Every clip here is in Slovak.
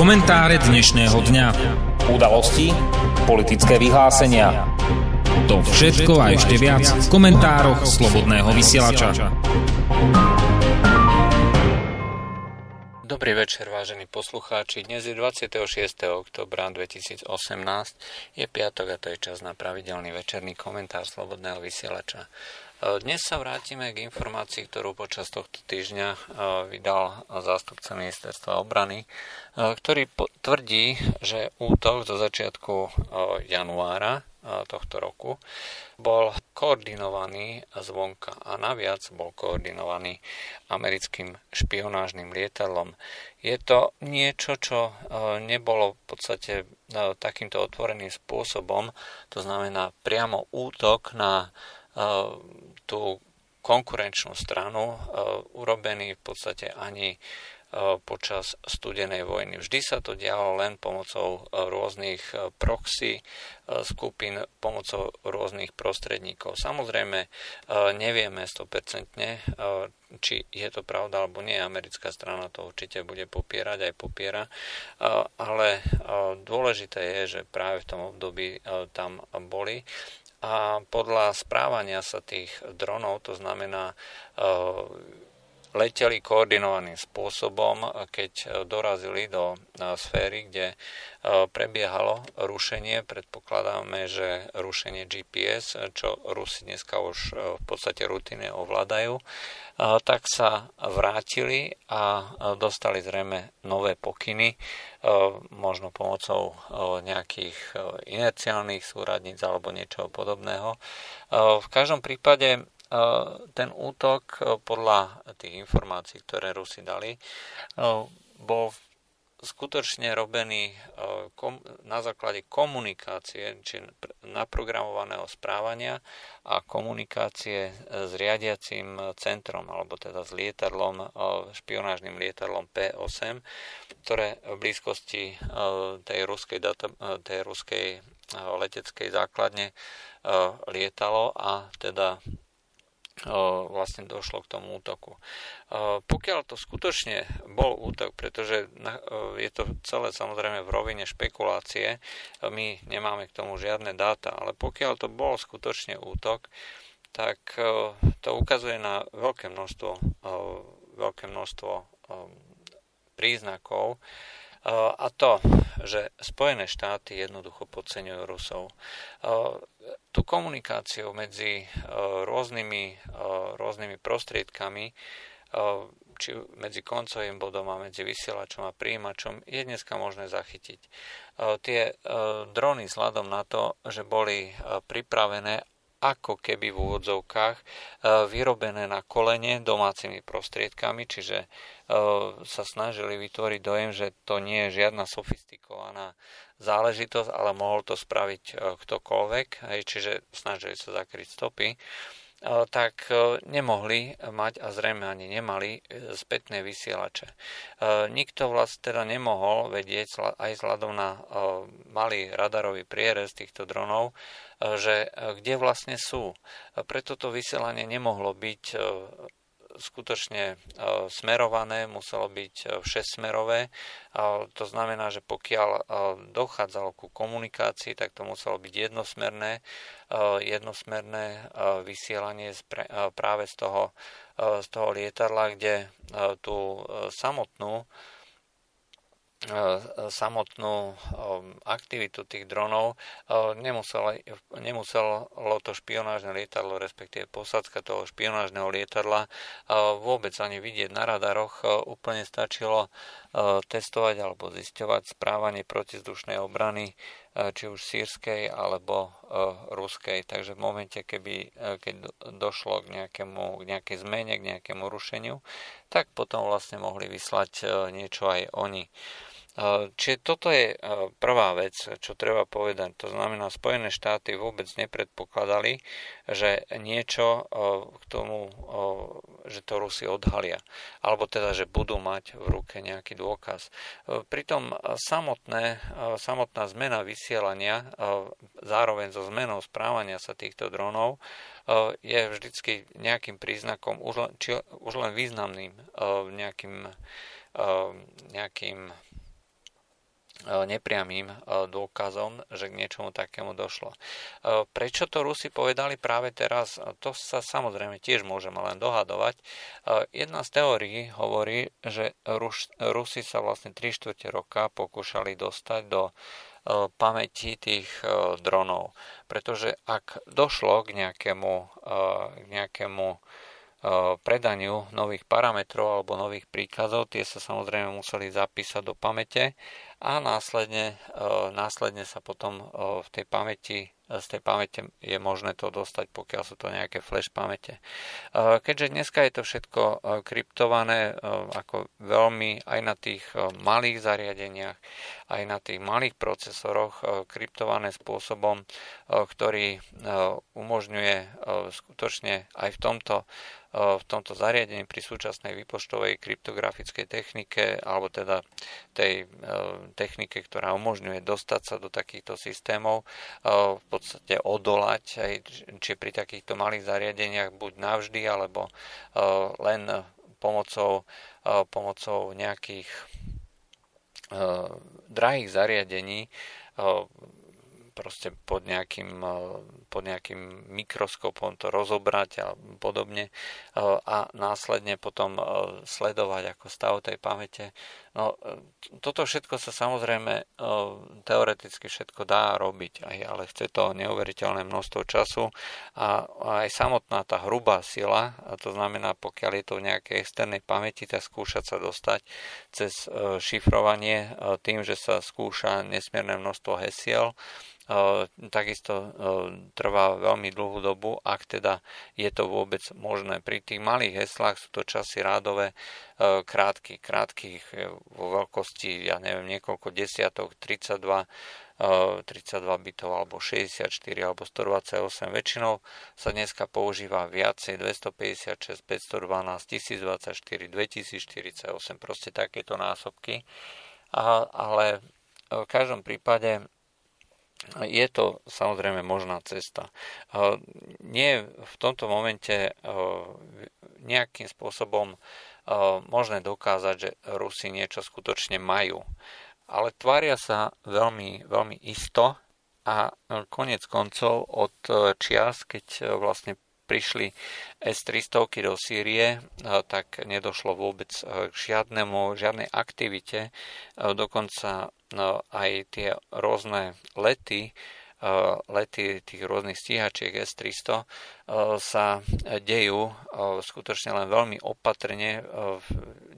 Komentáre dnešného dňa. Udalosti, politické vyhlásenia. To všetko a ešte viac v komentároch Slobodného vysielača. Dobrý večer, vážení poslucháči. Dnes je 26. oktobra 2018. Je piatok a to je čas na pravidelný večerný komentár Slobodného vysielača. Dnes sa vrátime k informácii, ktorú počas tohto týždňa e, vydal zástupca ministerstva obrany, e, ktorý tvrdí, že útok zo začiatku e, januára tohto roku bol koordinovaný zvonka a naviac bol koordinovaný americkým špionážnym lietadlom. Je to niečo, čo nebolo v podstate takýmto otvoreným spôsobom, to znamená priamo útok na tú konkurenčnú stranu urobený v podstate ani počas studenej vojny. Vždy sa to dialo len pomocou rôznych proxy skupín, pomocou rôznych prostredníkov. Samozrejme, nevieme 100%, či je to pravda alebo nie. Americká strana to určite bude popierať, aj popiera. Ale dôležité je, že práve v tom období tam boli. A podľa správania sa tých dronov, to znamená e, leteli koordinovaným spôsobom, keď dorazili do e, sféry, kde e, prebiehalo rušenie. Predpokladáme, že rušenie GPS, čo Rusi dneska už v podstate rutine ovládajú, tak sa vrátili a dostali zrejme nové pokyny, možno pomocou nejakých inerciálnych súradníc alebo niečoho podobného. V každom prípade ten útok podľa tých informácií, ktoré Rusi dali, bol v skutočne robený na základe komunikácie, či naprogramovaného správania a komunikácie s riadiacím centrom, alebo teda s lietadlom, špionážnym lietadlom P-8, ktoré v blízkosti tej ruskej, data, tej ruskej leteckej základne lietalo a teda vlastne došlo k tomu útoku. Pokiaľ to skutočne bol útok, pretože je to celé samozrejme v rovine špekulácie, my nemáme k tomu žiadne dáta, ale pokiaľ to bol skutočne útok, tak to ukazuje na veľké množstvo, veľké množstvo príznakov, a to, že Spojené štáty jednoducho podceňujú Rusov. Tú komunikáciu medzi rôznymi, rôznymi prostriedkami, či medzi koncovým bodom a medzi vysielačom a príjimačom je dneska možné zachytiť. Tie drony vzhľadom na to, že boli pripravené ako keby v úvodzovkách e, vyrobené na kolene domácimi prostriedkami, čiže e, sa snažili vytvoriť dojem, že to nie je žiadna sofistikovaná záležitosť, ale mohol to spraviť e, ktokoľvek, čiže snažili sa zakryť stopy tak nemohli mať a zrejme ani nemali spätné vysielače. Nikto vlast teda nemohol vedieť aj vzhľadom na malý radarový prierez týchto dronov, že kde vlastne sú. Preto to vysielanie nemohlo byť skutočne smerované, muselo byť všesmerové. To znamená, že pokiaľ dochádzalo ku komunikácii, tak to muselo byť jednosmerné, jednosmerné vysielanie práve z toho, z toho lietadla, kde tú samotnú samotnú aktivitu tých dronov nemuselo, nemuselo to špionážne lietadlo, respektíve posadzka toho špionážneho lietadla vôbec ani vidieť na radaroch. Úplne stačilo testovať alebo zisťovať správanie protizdušnej obrany či už sírskej alebo ruskej. Takže v momente, keby, keď došlo k, nejakému, k nejakej zmene, k nejakému rušeniu, tak potom vlastne mohli vyslať niečo aj oni. Čiže toto je prvá vec, čo treba povedať. To znamená, Spojené štáty vôbec nepredpokladali, že niečo k tomu, že to Rusi odhalia. Alebo teda, že budú mať v ruke nejaký dôkaz. Pritom samotné, samotná zmena vysielania, zároveň so zmenou správania sa týchto dronov, je vždycky nejakým príznakom, už len, či, už len významným nejakým, nejakým nepriamým dôkazom, že k niečomu takému došlo. Prečo to Rusi povedali práve teraz? To sa samozrejme tiež môžeme len dohadovať. Jedna z teórií hovorí, že Rus, Rusi sa vlastne 3 čtvrte roka pokúšali dostať do pamäti tých dronov. Pretože ak došlo k nejakému, k nejakému predaniu nových parametrov alebo nových príkazov, tie sa samozrejme museli zapísať do pamäte a následne, následne sa potom v tej pamäti z tej pamäte je možné to dostať, pokiaľ sú to nejaké flash pamäte. Keďže dneska je to všetko kryptované ako veľmi aj na tých malých zariadeniach, aj na tých malých procesoroch kryptované spôsobom, ktorý umožňuje skutočne aj v tomto v tomto zariadení pri súčasnej výpočtovej kryptografickej technike alebo teda tej technike, ktorá umožňuje dostať sa do takýchto systémov, v podstate odolať, aj, či pri takýchto malých zariadeniach buď navždy, alebo len pomocou, pomocou nejakých drahých zariadení proste pod nejakým, pod nejakým mikroskopom to rozobrať a podobne a následne potom sledovať ako stav tej pamäte. No, toto všetko sa samozrejme teoreticky všetko dá robiť, aj, ale chce to neuveriteľné množstvo času a aj samotná tá hrubá sila, a to znamená, pokiaľ je to v nejakej externej pamäti, tak skúšať sa dostať cez šifrovanie tým, že sa skúša nesmierne množstvo hesiel, takisto trvá veľmi dlhú dobu, ak teda je to vôbec možné. Pri tých malých heslách sú to časy rádové krátky, krátkých e, vo veľkosti, ja neviem, niekoľko desiatok, 32 32 bitov alebo 64 alebo 128. Väčšinou sa dneska používa viacej 256, 512, 1024, 2048, proste takéto násobky. A, ale v každom prípade je to samozrejme možná cesta. Nie v tomto momente nejakým spôsobom možné dokázať, že Rusi niečo skutočne majú. Ale tvária sa veľmi, veľmi isto a konec koncov od čias, keď vlastne prišli S-300 do Sýrie, tak nedošlo vôbec k žiadnemu, žiadnej aktivite. Dokonca no, aj tie rôzne lety, lety tých rôznych stíhačiek S-300 sa dejú skutočne len veľmi opatrne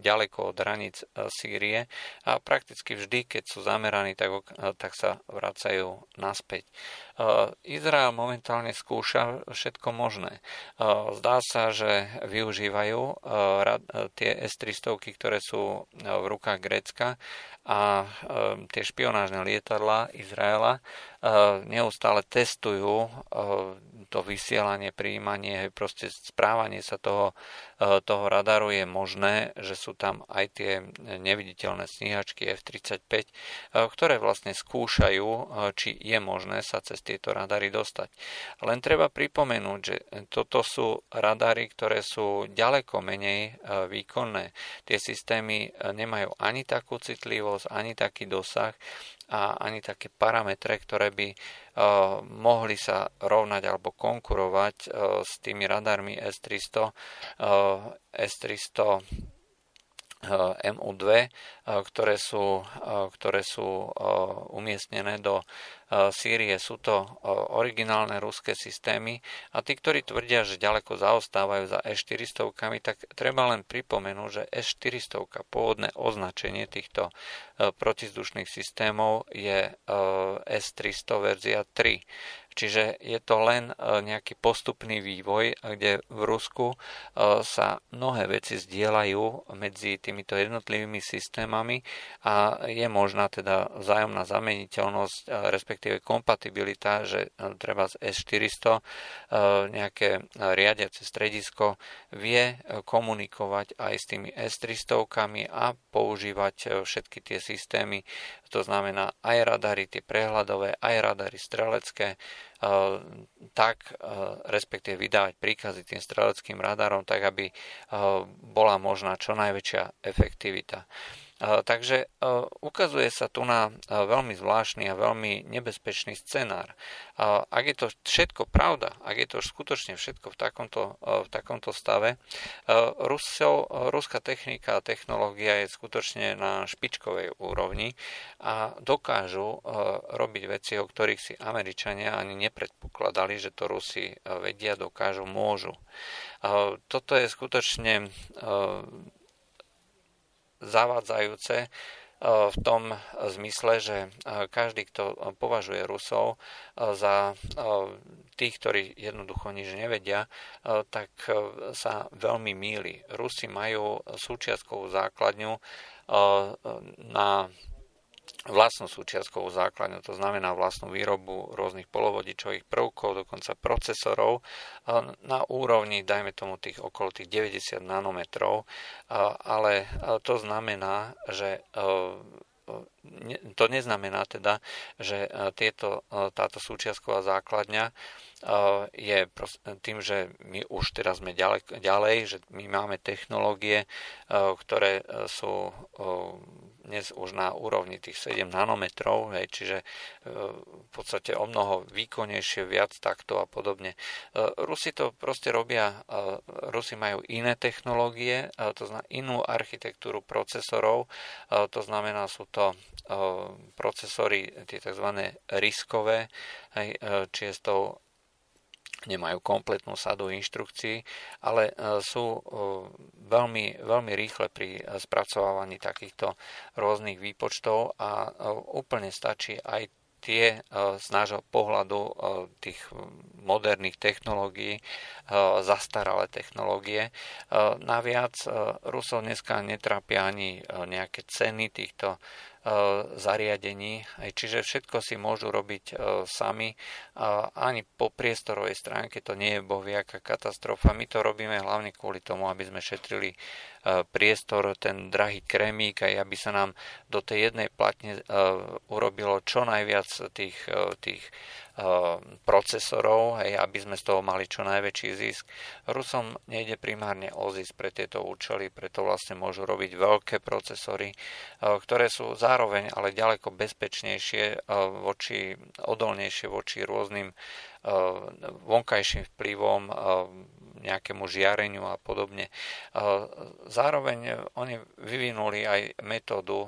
ďaleko od hraníc Sýrie a prakticky vždy, keď sú zameraní, tak, tak sa vracajú naspäť. Izrael momentálne skúša všetko možné. Zdá sa, že využívajú tie S-300, ktoré sú v rukách Grécka a tie špionážne lietadla Izraela neustále testujú to vysielanie, príjmanie, proste správanie sa toho, toho radaru je možné, že sú tam aj tie neviditeľné sníhačky F-35, e, ktoré vlastne skúšajú, či je možné sa cez tieto radary dostať. Len treba pripomenúť, že toto sú radary, ktoré sú ďaleko menej výkonné. Tie systémy nemajú ani takú citlivosť, ani taký dosah a ani také parametre, ktoré by uh, mohli sa rovnať alebo konkurovať uh, s tými radarmi S300, uh, S300 MU2, ktoré sú, ktoré sú umiestnené do Sýrie. Sú to originálne ruské systémy a tí, ktorí tvrdia, že ďaleko zaostávajú za S-400, tak treba len pripomenúť, že S-400, pôvodné označenie týchto protizdušných systémov je S-300 verzia 3. Čiže je to len nejaký postupný vývoj, kde v Rusku sa mnohé veci zdieľajú medzi týmito jednotlivými systémami a je možná teda vzájomná zameniteľnosť, respektíve respektíve kompatibilita, že e, treba z S400 e, nejaké riadiace stredisko vie e, komunikovať aj s tými S300 a používať všetky tie systémy, to znamená aj radary, tie prehľadové, aj radary strelecké, tak respektíve vydávať príkazy tým streleckým radarom, tak aby bola možná čo najväčšia efektivita. Takže ukazuje sa tu na veľmi zvláštny a veľmi nebezpečný scenár. Ak je to všetko pravda, ak je to skutočne všetko v takomto, v takomto stave, Ruso, ruská technika a technológia je skutočne na špičkovej úrovni a dokážu robiť veci, o ktorých si Američania ani nepredpokladali, že to Rusi vedia, dokážu, môžu. Toto je skutočne zavádzajúce v tom zmysle, že každý, kto považuje Rusov za tých, ktorí jednoducho nič nevedia, tak sa veľmi míli. Rusi majú súčiastkovú základňu na vlastnú súčiastkovú základňu, to znamená vlastnú výrobu rôznych polovodičových prvkov, dokonca procesorov na úrovni, dajme tomu, tých okolo tých 90 nanometrov, ale to znamená, že to neznamená teda, že tieto, táto súčiastková základňa je tým, že my už teraz sme ďalej, ďalej že my máme technológie, ktoré sú dnes už na úrovni tých 7 nanometrov, hej, čiže e, v podstate o mnoho výkonnejšie, viac takto a podobne. E, Rusi to proste robia, e, Rusi majú iné technológie, to znamená inú architektúru procesorov, to znamená sú to procesory, tie tzv. riskové, či je s tou nemajú kompletnú sadu inštrukcií, ale e, sú e, veľmi, veľmi rýchle pri spracovávaní takýchto rôznych výpočtov a e, úplne stačí aj tie z nášho pohľadu tých moderných technológií, zastaralé technológie. Naviac Rusov dneska netrápia ani nejaké ceny týchto E, zariadení, čiže všetko si môžu robiť e, sami. Ani po priestorovej stránke to nie je bohviaká katastrofa. My to robíme hlavne kvôli tomu, aby sme šetrili e, priestor, ten drahý kremík, aj aby sa nám do tej jednej platne urobilo čo najviac tých, tých procesorov, hej, aby sme z toho mali čo najväčší zisk. Rusom nejde primárne o zisk pre tieto účely, preto vlastne môžu robiť veľké procesory, ktoré sú zároveň ale ďaleko bezpečnejšie voči, odolnejšie voči rôznym vonkajším vplyvom nejakému žiareniu a podobne. Zároveň oni vyvinuli aj metódu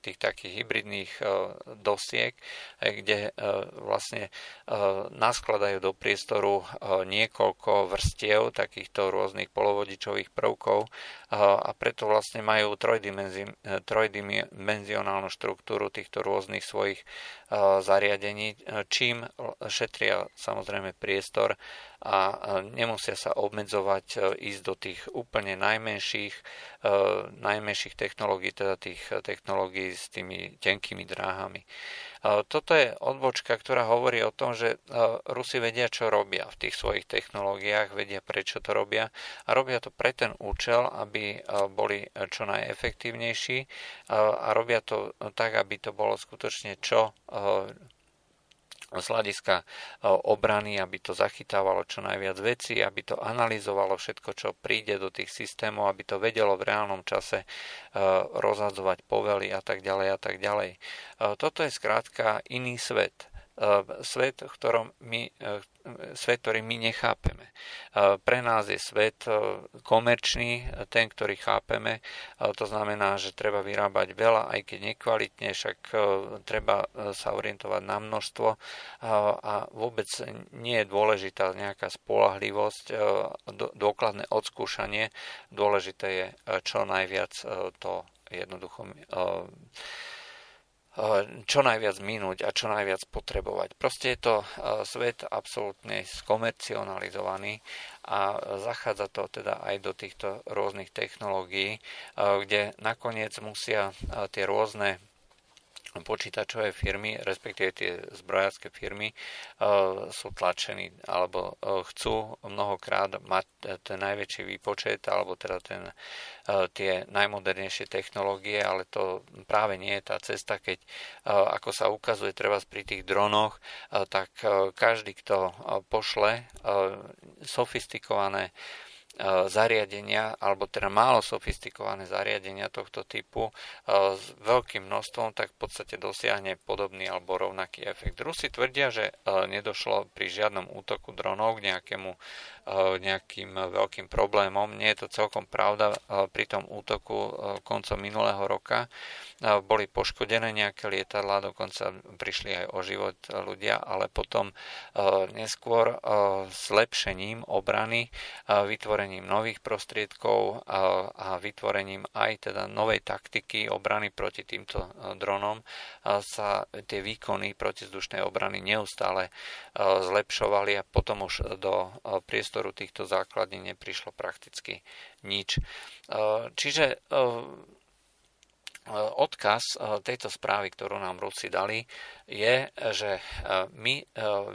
tých takých hybridných dosiek, kde vlastne naskladajú do priestoru niekoľko vrstiev takýchto rôznych polovodičových prvkov a preto vlastne majú trojdimenzionálnu štruktúru týchto rôznych svojich zariadení, čím šetria samozrejme priestor a nemusia sa obmedzovať e, ísť do tých úplne najmenších, e, najmenších technológií, teda tých technológií s tými tenkými dráhami. E, toto je odbočka, ktorá hovorí o tom, že Rusi vedia, čo robia v tých svojich technológiách, vedia, prečo to robia a robia to pre ten účel, aby boli čo najefektívnejší a robia to tak, aby to bolo skutočne čo z hľadiska e, obrany, aby to zachytávalo čo najviac vecí, aby to analyzovalo všetko, čo príde do tých systémov, aby to vedelo v reálnom čase e, rozhadzovať povely a tak ďalej a tak ďalej. E, toto je skrátka iný svet. Svet, v ktorom my svet, ktorý my nechápeme. Pre nás je svet e, komerčný, ten, ktorý chápeme. To znamená, že treba vyrábať veľa, aj keď nekvalitne, však e, treba e, sa orientovať na množstvo a vôbec nie je dôležitá nejaká spolahlivosť, dôkladné odskúšanie. Dôležité je čo najviac to jednoducho čo najviac minúť a čo najviac potrebovať. Proste je to svet absolútne skomercionalizovaný a zachádza to teda aj do týchto rôznych technológií, kde nakoniec musia tie rôzne počítačové firmy, respektíve tie zbrojárske firmy, e, sú tlačení alebo e, chcú mnohokrát mať ten najväčší výpočet alebo teda ten, e, tie najmodernejšie technológie, ale to práve nie je tá cesta, keď ako sa ukazuje treba pri tých dronoch, tak každý, kto pošle sofistikované zariadenia, alebo teda málo sofistikované zariadenia tohto typu s veľkým množstvom, tak v podstate dosiahne podobný alebo rovnaký efekt. Rusi tvrdia, že nedošlo pri žiadnom útoku dronov k nejakému nejakým veľkým problémom. Nie je to celkom pravda. Pri tom útoku koncom minulého roka boli poškodené nejaké lietadlá, dokonca prišli aj o život ľudia, ale potom neskôr zlepšením obrany, vytvorením nových prostriedkov a vytvorením aj teda novej taktiky obrany proti týmto dronom sa tie výkony protizdušnej obrany neustále zlepšovali a potom už do priestoru týchto základní neprišlo prakticky nič. E, čiže e, e, odkaz tejto správy, ktorú nám Rusi dali, je, že my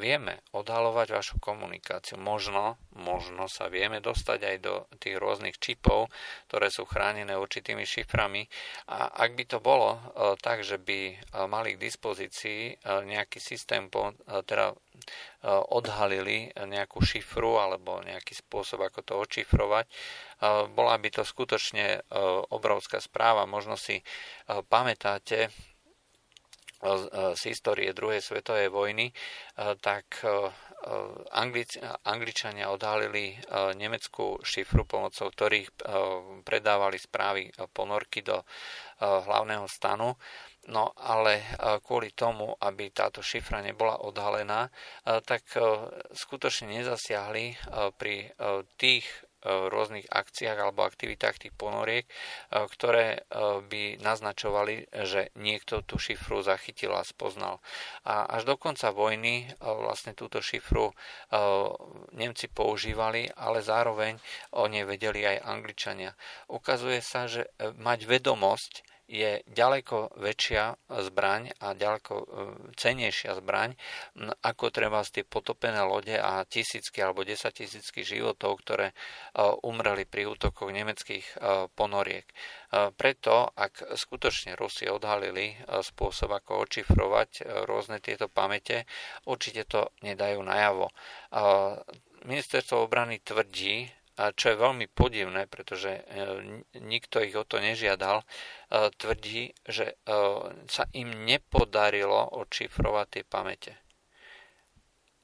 vieme odhalovať vašu komunikáciu. Možno, možno sa vieme dostať aj do tých rôznych čipov, ktoré sú chránené určitými šiframi. A ak by to bolo tak, že by mali k dispozícii nejaký systém, teda odhalili nejakú šifru alebo nejaký spôsob, ako to očifrovať. Bola by to skutočne obrovská správa. Možno si pamätáte z histórie druhej svetovej vojny, tak Angličania odhalili nemeckú šifru, pomocou ktorých predávali správy ponorky do hlavného stanu. No ale kvôli tomu, aby táto šifra nebola odhalená, tak skutočne nezasiahli pri tých rôznych akciách alebo aktivitách tých ponoriek, ktoré by naznačovali, že niekto tú šifru zachytil a spoznal. A až do konca vojny vlastne túto šifru Nemci používali, ale zároveň o nej vedeli aj Angličania. Ukazuje sa, že mať vedomosť je ďaleko väčšia zbraň a ďaleko e, cenejšia zbraň ako treba z tie potopené lode a tisícky alebo desatisícky životov, ktoré e, umreli pri útokoch nemeckých e, ponoriek. Preto, ak skutočne Rusi odhalili spôsob, ako očifrovať rôzne tieto pamäte, určite to nedajú najavo. Ministerstvo obrany tvrdí, čo je veľmi podivné, pretože e, nikto ich o to nežiadal, e, tvrdí, že e, sa im nepodarilo odšifrovať tie pamäte.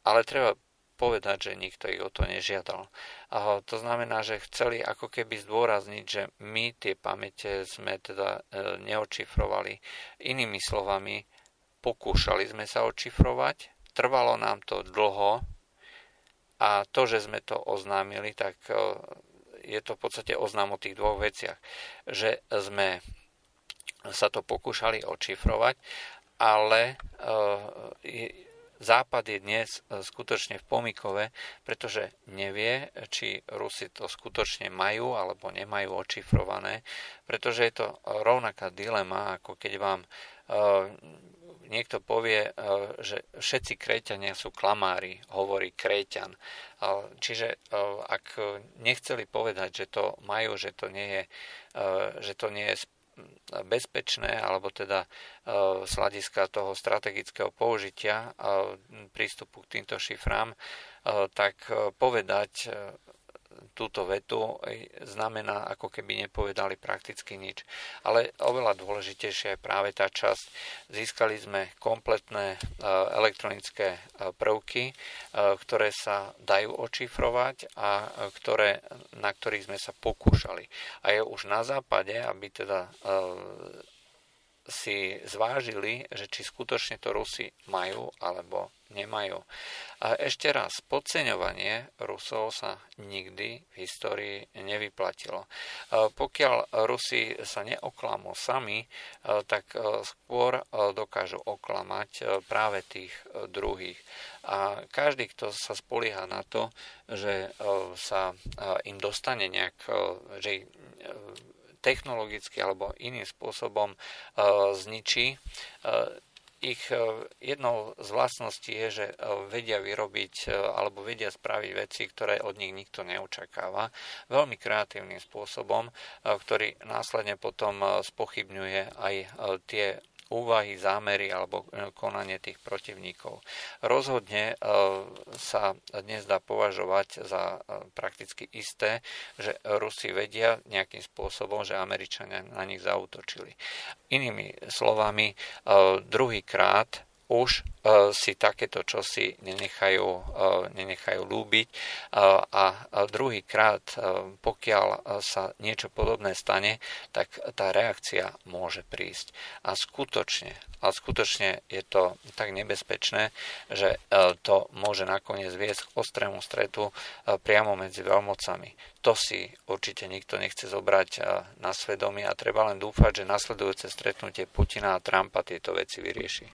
Ale treba povedať, že nikto ich o to nežiadal. A to znamená, že chceli ako keby zdôrazniť, že my tie pamäte sme teda neočifrovali. Inými slovami, pokúšali sme sa očifrovať, trvalo nám to dlho, a to, že sme to oznámili, tak e, je to v podstate oznám o tých dvoch veciach. Že sme sa to pokúšali očifrovať, ale e, Západ je dnes e, skutočne v pomikove, pretože nevie, či Rusi to skutočne majú alebo nemajú očifrované, pretože je to rovnaká dilema, ako keď vám niekto povie, e, že všetci kréťania sú klamári, hovorí kréťan. Čiže e, ak nechceli povedať, že to majú, že to nie je, že to nie je bezpečné, alebo teda z hľadiska toho strategického použitia prístupu k týmto šifrám, tak povedať túto vetu znamená, ako keby nepovedali prakticky nič. Ale oveľa dôležitejšia je práve tá časť. Získali sme kompletné e, elektronické e, prvky, e, ktoré sa dajú očifrovať a ktoré, na ktorých sme sa pokúšali. A je už na západe, aby teda si zvážili, že či skutočne to Rusi majú alebo nemajú. A ešte raz, podceňovanie Rusov sa nikdy v histórii nevyplatilo. Pokiaľ Rusi sa neoklamú sami, tak skôr dokážu oklamať práve tých druhých. A každý, kto sa spolieha na to, že sa im dostane nejak, že technologicky alebo iným spôsobom e, zničí. E, ich e, jednou z vlastností je, že vedia vyrobiť alebo vedia spraviť veci, ktoré od nich nikto neočakáva, veľmi kreatívnym spôsobom, ktorý následne potom spochybňuje aj tie úvahy, zámery alebo konanie tých protivníkov. Rozhodne sa dnes dá považovať za prakticky isté, že Rusi vedia nejakým spôsobom, že Američania na nich zautočili. Inými slovami, druhýkrát už e, si takéto čosi nenechajú, e, nenechajú lúbiť e, a druhýkrát, pokiaľ sa niečo podobné stane, tak tá reakcia môže prísť. A skutočne, a skutočne je to tak nebezpečné, že to môže nakoniec viesť k ostrému stretu priamo medzi veľmocami. To si určite nikto nechce zobrať na svedomie a treba len dúfať, že nasledujúce stretnutie Putina a Trumpa tieto veci vyrieši.